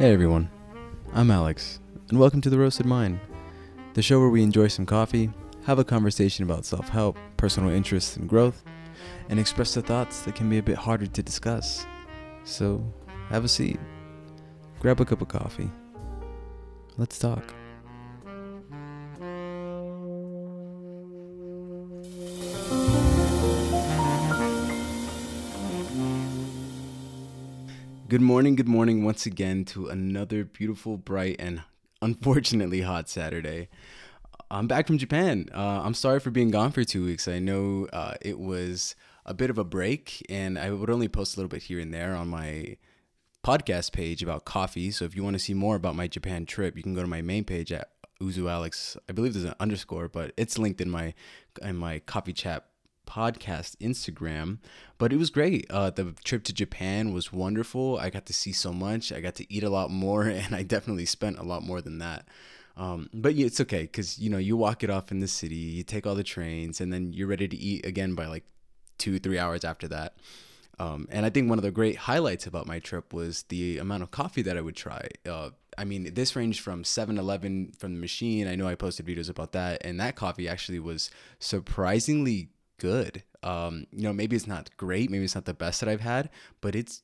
Hey everyone, I'm Alex, and welcome to The Roasted Mind, the show where we enjoy some coffee, have a conversation about self help, personal interests, and growth, and express the thoughts that can be a bit harder to discuss. So, have a seat, grab a cup of coffee, let's talk. Good morning, good morning once again to another beautiful, bright, and unfortunately hot Saturday. I'm back from Japan. Uh, I'm sorry for being gone for two weeks. I know uh, it was a bit of a break, and I would only post a little bit here and there on my podcast page about coffee. So if you want to see more about my Japan trip, you can go to my main page at Uzu Alex. I believe there's an underscore, but it's linked in my in my coffee chat podcast Instagram. But it was great. Uh, the trip to Japan was wonderful. I got to see so much. I got to eat a lot more, and I definitely spent a lot more than that. Um, but it's okay because you know you walk it off in the city, you take all the trains, and then you're ready to eat again by like two, three hours after that. Um, and I think one of the great highlights about my trip was the amount of coffee that I would try. Uh, I mean, this ranged from 7 Eleven from the machine. I know I posted videos about that, and that coffee actually was surprisingly good. Um, you know, maybe it's not great, maybe it's not the best that I've had, but it's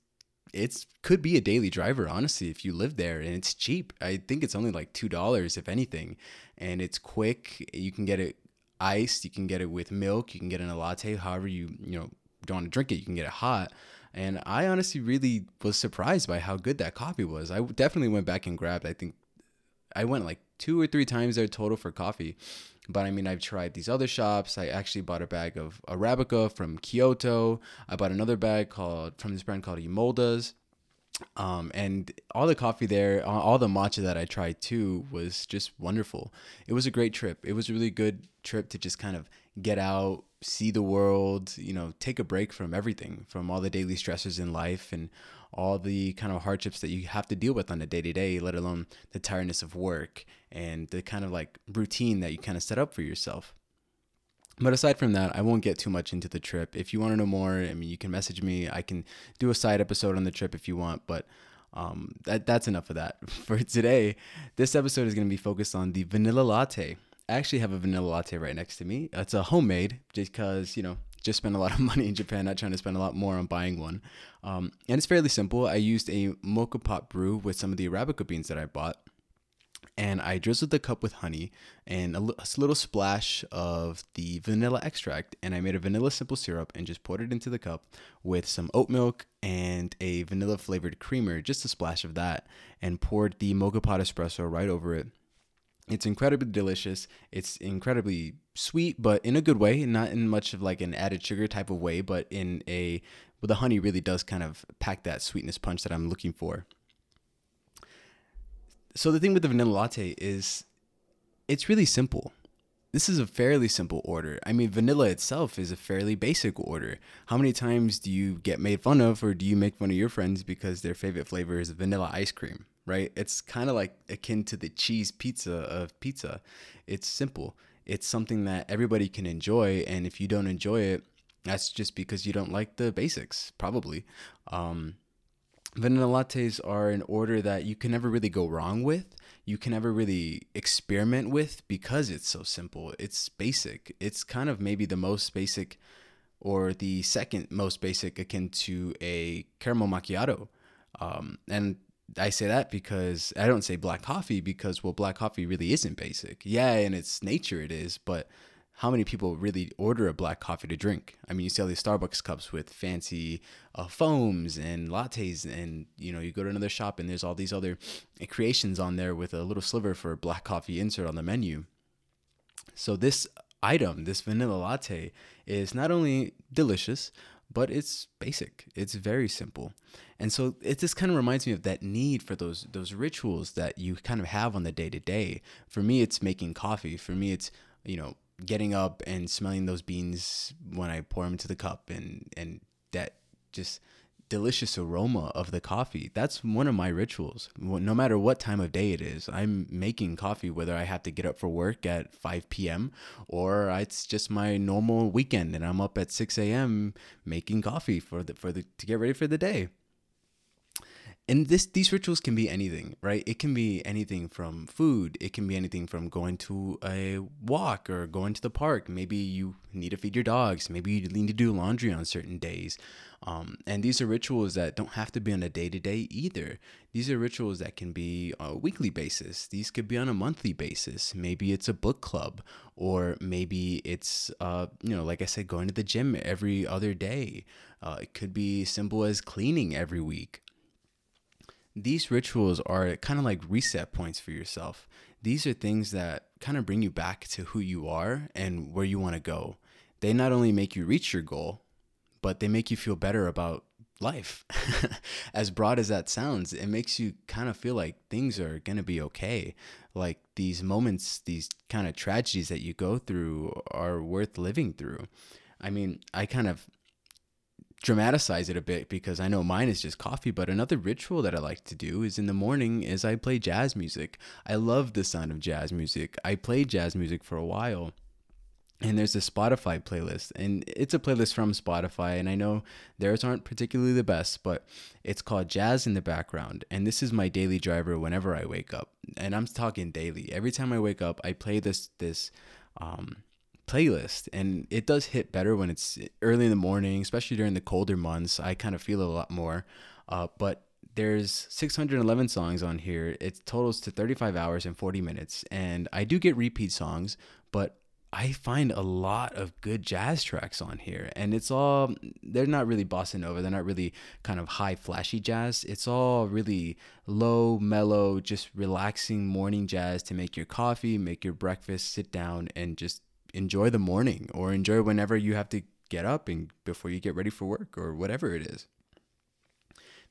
it's could be a daily driver honestly if you live there and it's cheap. I think it's only like two dollars if anything, and it's quick. You can get it iced, you can get it with milk, you can get it in a latte. However you you know don't want to drink it, you can get it hot. And I honestly really was surprised by how good that coffee was. I definitely went back and grabbed. I think I went like two or three times there total for coffee. But I mean, I've tried these other shops. I actually bought a bag of Arabica from Kyoto. I bought another bag called from this brand called Emolda's. Um, and all the coffee there, all the matcha that I tried too was just wonderful. It was a great trip. It was a really good trip to just kind of get out, see the world, you know, take a break from everything, from all the daily stressors in life and all the kind of hardships that you have to deal with on a day to day, let alone the tiredness of work and the kind of like routine that you kind of set up for yourself. But aside from that, I won't get too much into the trip. If you want to know more, I mean, you can message me. I can do a side episode on the trip if you want, but um, that that's enough of that for today. This episode is going to be focused on the vanilla latte. I actually have a vanilla latte right next to me. It's a homemade just because you know just spent a lot of money in Japan, not trying to spend a lot more on buying one. Um, and it's fairly simple. I used a moka pot brew with some of the Arabica beans that I bought. And I drizzled the cup with honey and a, little splash of the vanilla extract. And I made a vanilla simple syrup and just poured it into the cup with some oat milk and a vanilla flavored creamer, just a splash of that, and poured the moka pot espresso right over it it's incredibly delicious. It's incredibly sweet, but in a good way, not in much of like an added sugar type of way, but in a well, the honey really does kind of pack that sweetness punch that I'm looking for. So the thing with the vanilla latte is it's really simple. This is a fairly simple order. I mean, vanilla itself is a fairly basic order. How many times do you get made fun of or do you make fun of your friends because their favorite flavor is vanilla ice cream? Right? It's kind of like akin to the cheese pizza of pizza. It's simple. It's something that everybody can enjoy, and if you don't enjoy it, that's just because you don't like the basics, probably. Um, vanilla lattes are an order that you can never really go wrong with. You can never really experiment with because it's so simple. It's basic. It's kind of maybe the most basic or the second most basic akin to a caramel macchiato. Um, and I say that because I don't say black coffee because well black coffee really isn't basic. Yeah, in its nature it is, but how many people really order a black coffee to drink? I mean, you see all these Starbucks cups with fancy uh, foams and lattes, and you know, you go to another shop and there's all these other creations on there with a little sliver for black coffee insert on the menu. So this item, this vanilla latte, is not only delicious, but it's basic. It's very simple. And so it just kind of reminds me of that need for those those rituals that you kind of have on the day to day. For me it's making coffee. For me it's, you know, getting up and smelling those beans when I pour them into the cup and and that just delicious aroma of the coffee. That's one of my rituals. No matter what time of day it is, I'm making coffee whether I have to get up for work at 5 p.m. or it's just my normal weekend and I'm up at 6 a.m. making coffee for the for the to get ready for the day. and this these rituals can be anything right it can be anything from food it can be anything from going to a walk or going to the park maybe you need to feed your dogs maybe you need to do laundry on certain days um, and these are rituals that don't have to be on a day-to-day either. These are rituals that can be on a weekly basis. These could be on a monthly basis. Maybe it's a book club or maybe it's uh, you know like i said going to the gym every other day. Uh, it could be simple as cleaning every week. These rituals are kind of like reset points for yourself. These are things that kind of bring you back to who you are and where you want to go. They not only make you reach your goal, but they make you feel better about life. as broad as that sounds, it makes you kind of feel like things are going to be okay. Like these moments, these kind of tragedies that you go through are worth living through. I mean, I kind of dramatize it a bit because I know mine is just coffee, but another ritual that I like to do is in the morning is I play jazz music. I love the sound of jazz music. I played jazz music for a while. And there's a Spotify playlist, and it's a playlist from Spotify. And I know theirs aren't particularly the best, but it's called Jazz in the Background. And this is my daily driver whenever I wake up. And I'm talking daily. Every time I wake up, I play this this um, playlist and it does hit better when it's early in the morning especially during the colder months i kind of feel a lot more uh, but there's 611 songs on here it totals to 35 hours and 40 minutes and i do get repeat songs but i find a lot of good jazz tracks on here and it's all they're not really bossa nova they're not really kind of high flashy jazz it's all really low mellow just relaxing morning jazz to make your coffee make your breakfast sit down and just enjoy the morning or enjoy whenever you have to get up and before you get ready for work or whatever it is.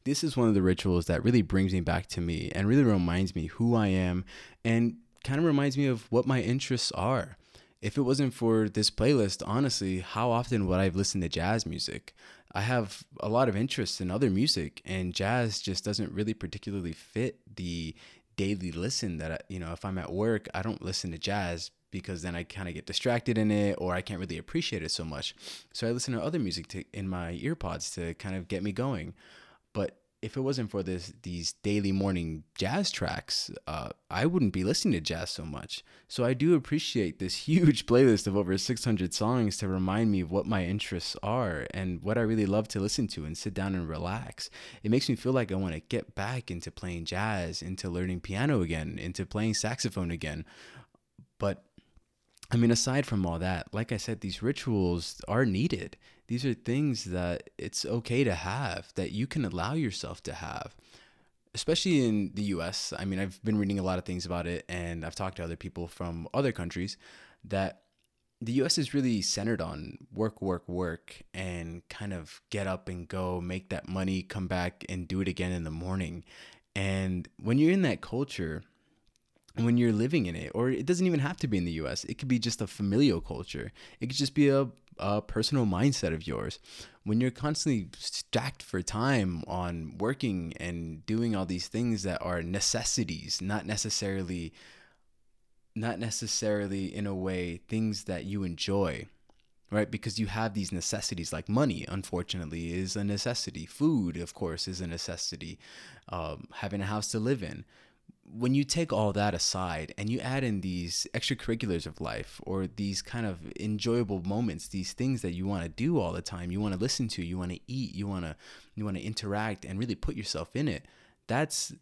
This is one of the rituals that really brings me back to me and really reminds me who I am and kind of reminds me of what my interests are. If it wasn't for this playlist, honestly, how often would I have listened to jazz music? I have a lot of interest in other music, and jazz just doesn't really particularly fit the daily listen that I, you know if i'm at work i don't listen to jazz because then I kind of get distracted in it or I can't really appreciate it so much. So I listen to other music to, in my earpods to kind of get me going. If it wasn't for this these daily morning jazz tracks, uh, I wouldn't be listening to jazz so much. So I do appreciate this huge playlist of over 600 songs to remind me of what my interests are and what I really love to listen to and sit down and relax. It makes me feel like I want to get back into playing jazz, into learning piano again, into playing saxophone again. But I mean, aside from all that, like I said, these rituals are needed. These are things that it's okay to have, that you can allow yourself to have, especially in the US. I mean, I've been reading a lot of things about it, and I've talked to other people from other countries that the US is really centered on work, work, work, and kind of get up and go, make that money, come back and do it again in the morning. And when you're in that culture, when you're living in it, or it doesn't even have to be in the US, it could be just a familial culture. It could just be a, a personal mindset of yours. When you're constantly stacked for time on working and doing all these things that are necessities, not necessarily not necessarily in a way things that you enjoy right? Because you have these necessities like money unfortunately is a necessity. Food of course is a necessity. Um, having a house to live in when you take all that aside and you add in these extracurriculars of life or these kind of enjoyable moments these things that you want to do all the time you want to listen to you want to eat you want to you want to interact and really put yourself in it that's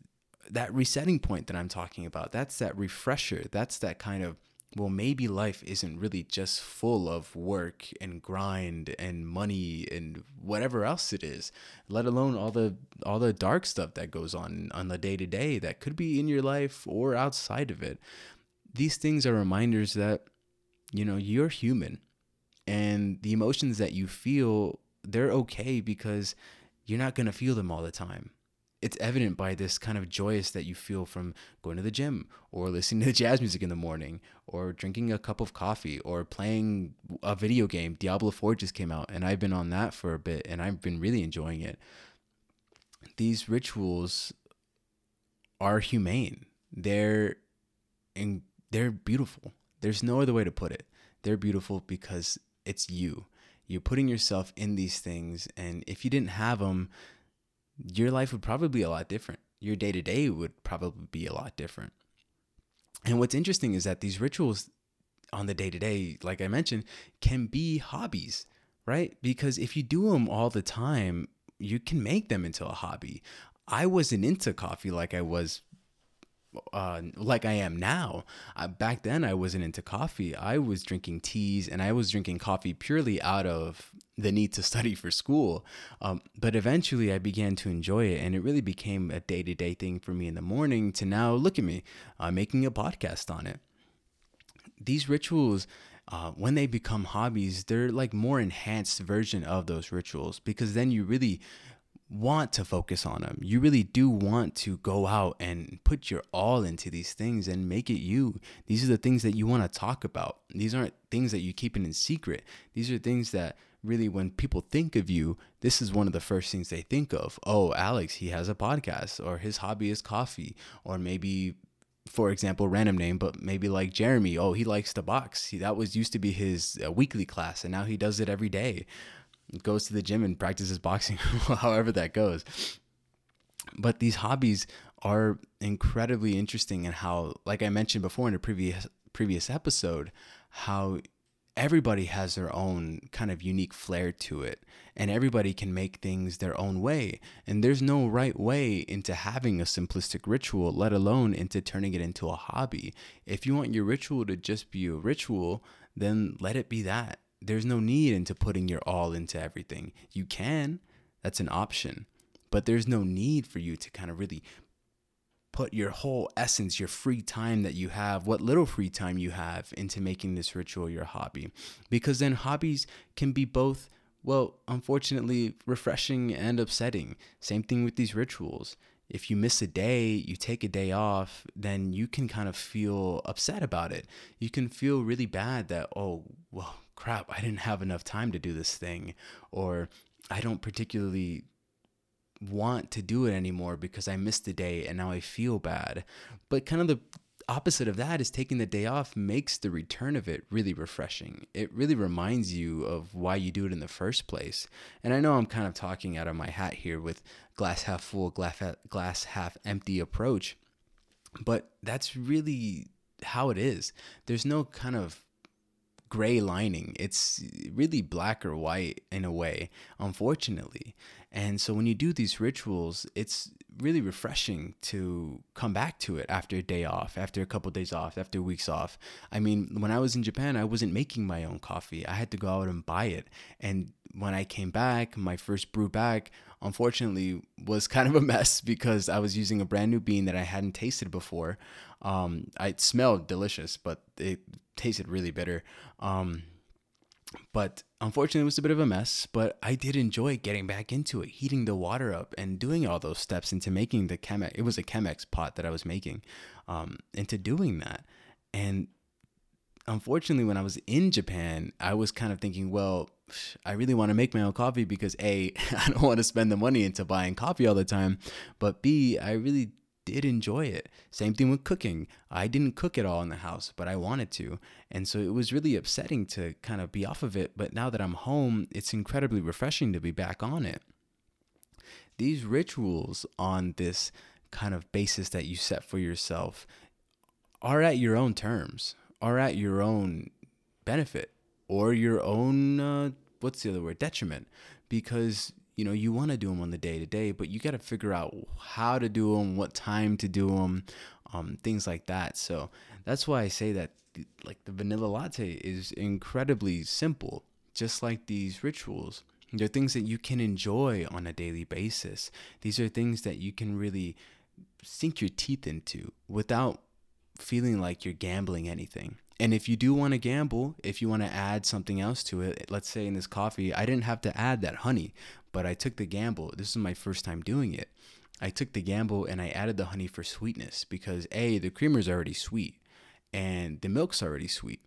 that resetting point that i'm talking about that's that refresher that's that kind of well, maybe life isn't really just full of work and grind and money and whatever else it is, let alone all the all the dark stuff that goes on on the day to day that could be in your life or outside of it. These things are reminders that you know, you're human and the emotions that you feel, they're okay because you're not going to feel them all the time it's evident by this kind of joyous that you feel from going to the gym or listening to jazz music in the morning or drinking a cup of coffee or playing a video game. Diablo 4 just came out and I've been on that for a bit and I've been really enjoying it. These rituals are humane. They're and they're beautiful. There's no other way to put it. They're beautiful because it's you. You're putting yourself in these things and if you didn't have them, your life would probably be a lot different. Your day to day would probably be a lot different. And what's interesting is that these rituals on the day to day, like I mentioned, can be hobbies, right? Because if you do them all the time, you can make them into a hobby. I wasn't into coffee like I was uh, like I am now. Uh, back then, I wasn't into coffee. I was drinking teas and I was drinking coffee purely out of the need to study for school. Um, but eventually, I began to enjoy it, and it really became a day to day thing for me in the morning. To now, look at me uh, making a podcast on it. These rituals. Uh, when they become hobbies, they're like more enhanced version of those rituals because then you really want to focus on them. You really do want to go out and put your all into these things and make it you. These are the things that you want to talk about. These aren't things that you keep in secret. These are things that really, when people think of you, this is one of the first things they think of. Oh, Alex, he has a podcast, or his hobby is coffee, or maybe for example, random name, but maybe like Jeremy. Oh, he likes to box. He, that was used to be his uh, weekly class, and now he does it every day goes to the gym and practices boxing, however that goes. But these hobbies are incredibly interesting and how, like I mentioned before in a previous previous episode, how everybody has their own kind of unique flair to it and everybody can make things their own way. And there's no right way into having a simplistic ritual let alone into turning it into a hobby. If you want your ritual to just be a ritual then let it be that there's no need into putting your all into everything. You can, that's an option, but there's no need for you to kind of really put your whole essence, your free time that you have, what little free time you have into making this ritual your hobby. Because then hobbies can be both, well, unfortunately, refreshing and upsetting. Same thing with these rituals. If you miss a day, you take a day off, then you can kind of feel upset about it. You can feel really bad that, oh, well, crap, I didn't have enough time to do this thing, or I don't particularly want to do it anymore because I missed the day and now I feel bad. But kind of the opposite of that is taking the day off makes the return of it really refreshing. It really reminds you of why you do it in the first place. And I know I'm kind of talking out of my hat here with glass half full, glass half empty approach, but that's really how it is. There's no kind of gray lining. It's really black or white in a way, unfortunately. And so when you do these rituals, it's really refreshing to come back to it after a day off, after a couple of days off, after weeks off. I mean, when I was in Japan, I wasn't making my own coffee. I had to go out and buy it. And when I came back, my first brew back, unfortunately, was kind of a mess because I was using a brand new bean that I hadn't tasted before. Um, it smelled delicious, but it tasted really bitter. Um, but unfortunately, it was a bit of a mess. But I did enjoy getting back into it, heating the water up, and doing all those steps into making the Chemex. It was a Chemex pot that I was making, um, into doing that. And unfortunately, when I was in Japan, I was kind of thinking, well, I really want to make my own coffee because A, I don't want to spend the money into buying coffee all the time, but B, I really did enjoy it. Same thing with cooking. I didn't cook at all in the house, but I wanted to. And so it was really upsetting to kind of be off of it. But now that I'm home, it's incredibly refreshing to be back on it. These rituals on this kind of basis that you set for yourself are at your own terms, are at your own benefit or your own, uh, what's the other word, detriment. Because you know you want to do them on the day to day but you got to figure out how to do them what time to do them um, things like that. So that's why i say that like the vanilla latte is incredibly simple just like these rituals. They're things that you can enjoy on a daily basis. These are things that you can really sink your teeth into without feeling like you're gambling anything. And if you do want to gamble, if you want to add something else to it, let's say in this coffee, I didn't have to add that honey, but I took the gamble. This is my first time doing it. I took the gamble and I added the honey for sweetness because A, the creamer is already sweet and the milk's already sweet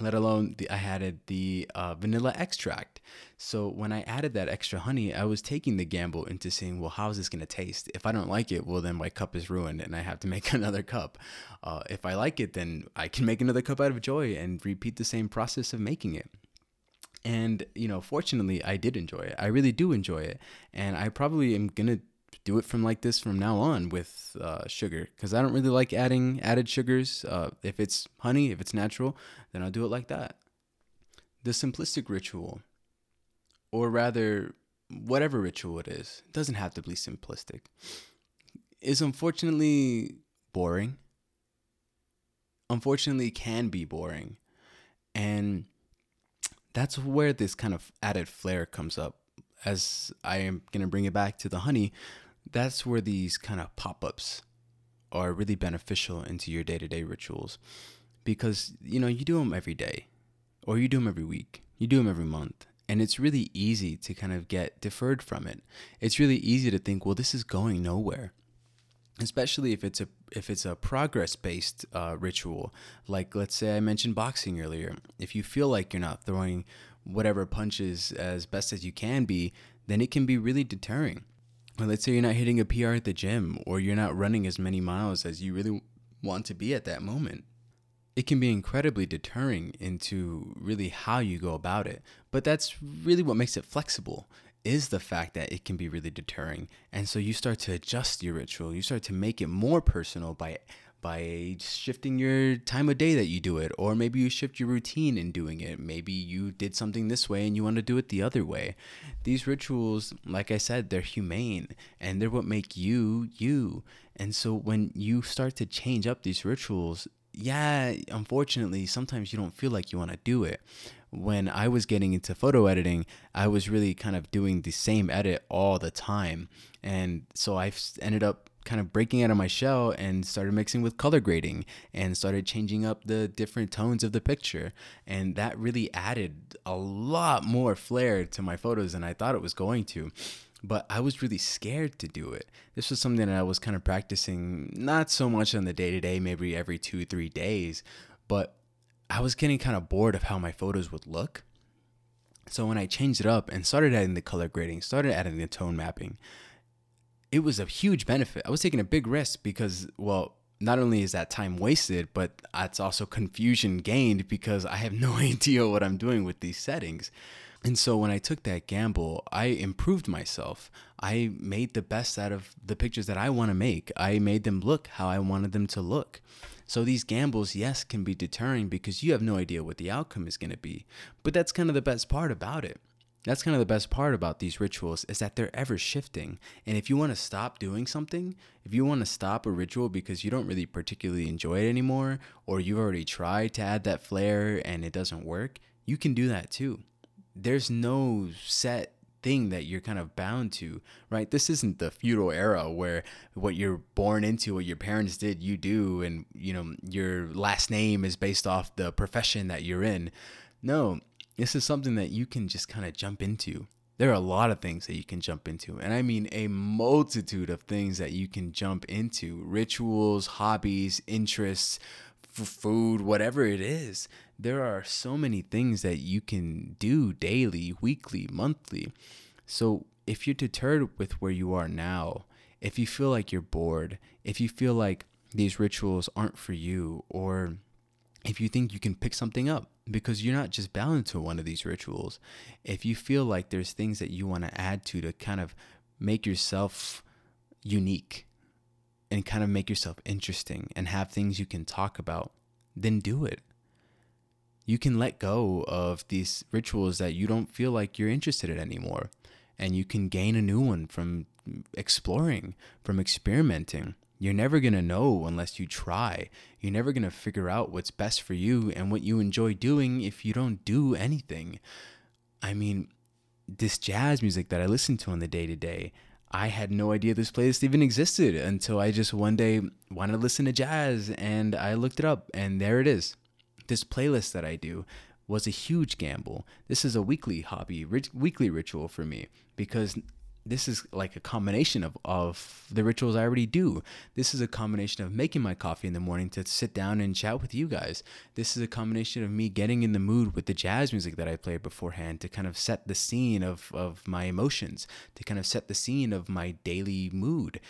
let alone the, I added the uh, vanilla extract. So when I added that extra honey, I was taking the gamble into saying, well, how is this going to taste? If I don't like it, well, then my cup is ruined and I have to make another cup. Uh, if I like it, then I can make another cup out of joy and repeat the same process of making it. And, you know, fortunately, I did enjoy it. I really do enjoy it. And I probably am going to do it from like this from now on with uh, sugar because I don't really like adding added sugars. Uh, if it's honey, if it's natural, then I'll do it like that. The simplistic ritual, or rather, whatever ritual it is, doesn't have to be simplistic, is unfortunately boring. Unfortunately, can be boring. And that's where this kind of added flair comes up. As I am going to bring it back to the honey, that's where these kind of pop ups are really beneficial into your day to day rituals because, you know, you do them every day or you do them every week, you do them every month. And it's really easy to kind of get deferred from it. It's really easy to think, well, this is going nowhere especially if it's a if it's a progress based uh, ritual. Like let's say i mentioned boxing earlier. If you feel like you're not throwing whatever punches as best as you can be then it can be really deterring. Or let's say you're not hitting a pr at the gym or you're not running as many miles as you really want to be at that moment. It can be incredibly deterring into really how you go about it. But that's really what makes it flexible is the fact that it can be really deterring. And so you start to adjust your ritual. You start to make it more personal by by shifting your time of day that you do it or maybe you shift your routine in doing it maybe you did something this way and you want to do it the other way these rituals like i said they're humane and they're what make you you and so when you start to change up these rituals yeah unfortunately sometimes you don't feel like you want to do it when I was getting into photo editing, I was really kind of doing the same edit all the time. And so I ended up kind of breaking out of my shell and started mixing with color grading and started changing up the different tones of the picture. And that really added a lot more flair to my photos than I thought it was going to. But I was really scared to do it. This was something that I was kind of practicing, not so much on the day to day, maybe every two, three days, but I was getting kind of bored of how my photos would look. So when I changed it up and started adding the color grading, started adding the tone mapping, it was a huge benefit. I was taking a big risk because, well, not only is that time wasted, but it's also confusion gained because I have no idea what I'm doing with these settings. And so when I took that gamble, I improved myself. I made the best out of the pictures that I want to make. I made them look how I wanted them to look. So these gambles, yes, can be deterring because you have no idea what the outcome is going to be. But that's kind of the best part about it. That's kind of the best part about these rituals is that they're ever shifting. And if you want to stop doing something, if you want to stop a ritual because you don't really particularly enjoy it anymore, or you've already tried to add that flair and it doesn't work, you can do that too. There's no set thing that you're kind of bound to, right? This isn't the feudal era where what you're born into, what your parents did, you do, and you know your last name is based off the profession that you're in. No, this is something that you can just kind of jump into. There are a lot of things that you can jump into, and I mean a multitude of things that you can jump into rituals, hobbies, interests, food, whatever it is there are so many things that you can do daily, weekly, monthly. So if you're deterred with where you are now, if you feel like you're bored, if you feel like these rituals aren't for you, or if you think you can pick something up because you're not just bound to one of these rituals, if you feel like there's things that you want to add to to kind of make yourself unique and kind of make yourself interesting and have things you can talk about, then do it you can let go of these rituals that you don't feel like you're interested in anymore. And you can gain a new one from exploring, from experimenting. You're never going to know unless you try. You're never going to figure out what's best for you and what you enjoy doing if you don't do anything. I mean, this jazz music that I listen to on the day to day, I had no idea this playlist even existed until I just one day wanted to listen to jazz and I looked it up and there it is this playlist that I do was a huge gamble. This is a weekly hobby, rit- weekly ritual for me because this is like a combination of, of the rituals I already do. This is a combination of making my coffee in the morning to sit down and chat with you guys. This is a combination of me getting in the mood with the jazz music that I played beforehand to kind of set the scene of, of my emotions, to kind of set the scene of my daily mood.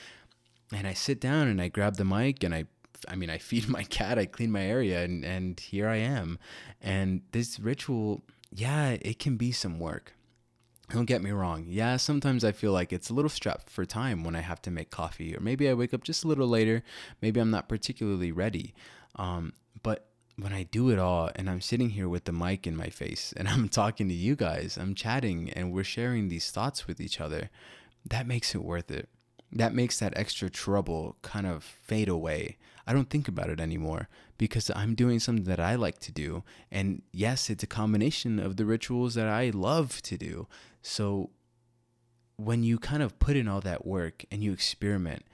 And I sit down and I grab the mic and I I mean, I feed my cat, I clean my area, and and here I am. And this ritual yeah, it can be some work. Don't get me wrong. Yeah, sometimes I feel like it's a little strapped for time when I have to make coffee, or maybe I wake up just a little later. Maybe I'm not particularly ready. Um, but when I do it all and I'm sitting here with the mic in my face and I'm talking to you guys, I'm chatting and we're sharing these thoughts with each other, that makes it worth it. That makes that extra trouble kind of fade away. I don't think about it anymore because I'm doing something that I like to do. And yes, it's a combination of the rituals that I love to do. So when you kind of put in all that work and you experiment,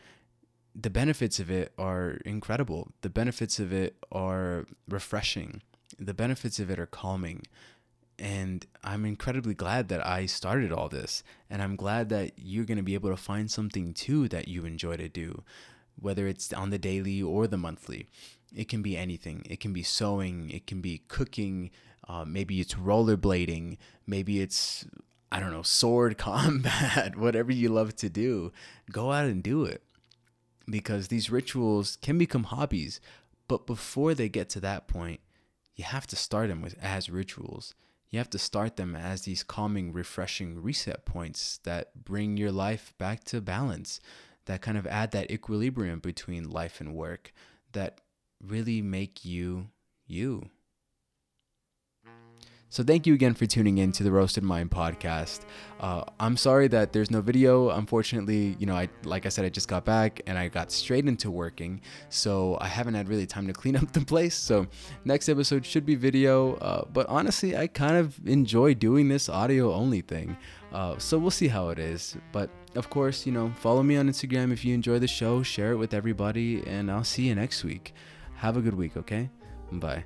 the benefits of it are incredible. The benefits of it are refreshing. The benefits of it are calming. And I'm incredibly glad that I started all this. And I'm glad that you're going to be able to find something too that you enjoy to do, whether it's on the daily or the monthly. It can be anything. It can be sewing, it can be cooking, uh, maybe it's rollerblading, maybe it's, I don't know, sword combat, whatever you love to do. Go out and do it because these rituals can become hobbies, but before they get to that point, you have to start them with as rituals. You have to start them as these calming, refreshing reset points that bring your life back to balance, that kind of add that equilibrium between life and work, that really make you you. So thank you again for tuning in to the Roasted Mind podcast. Uh, I'm sorry that there's no video. Unfortunately, you know, I like I said, I just got back and I got straight into working, so I haven't had really time to clean up the place. So next episode should be video. Uh, but honestly, I kind of enjoy doing this audio only thing. Uh, so we'll see how it is. But of course, you know, follow me on Instagram if you enjoy the show. Share it with everybody, and I'll see you next week. Have a good week. Okay, bye.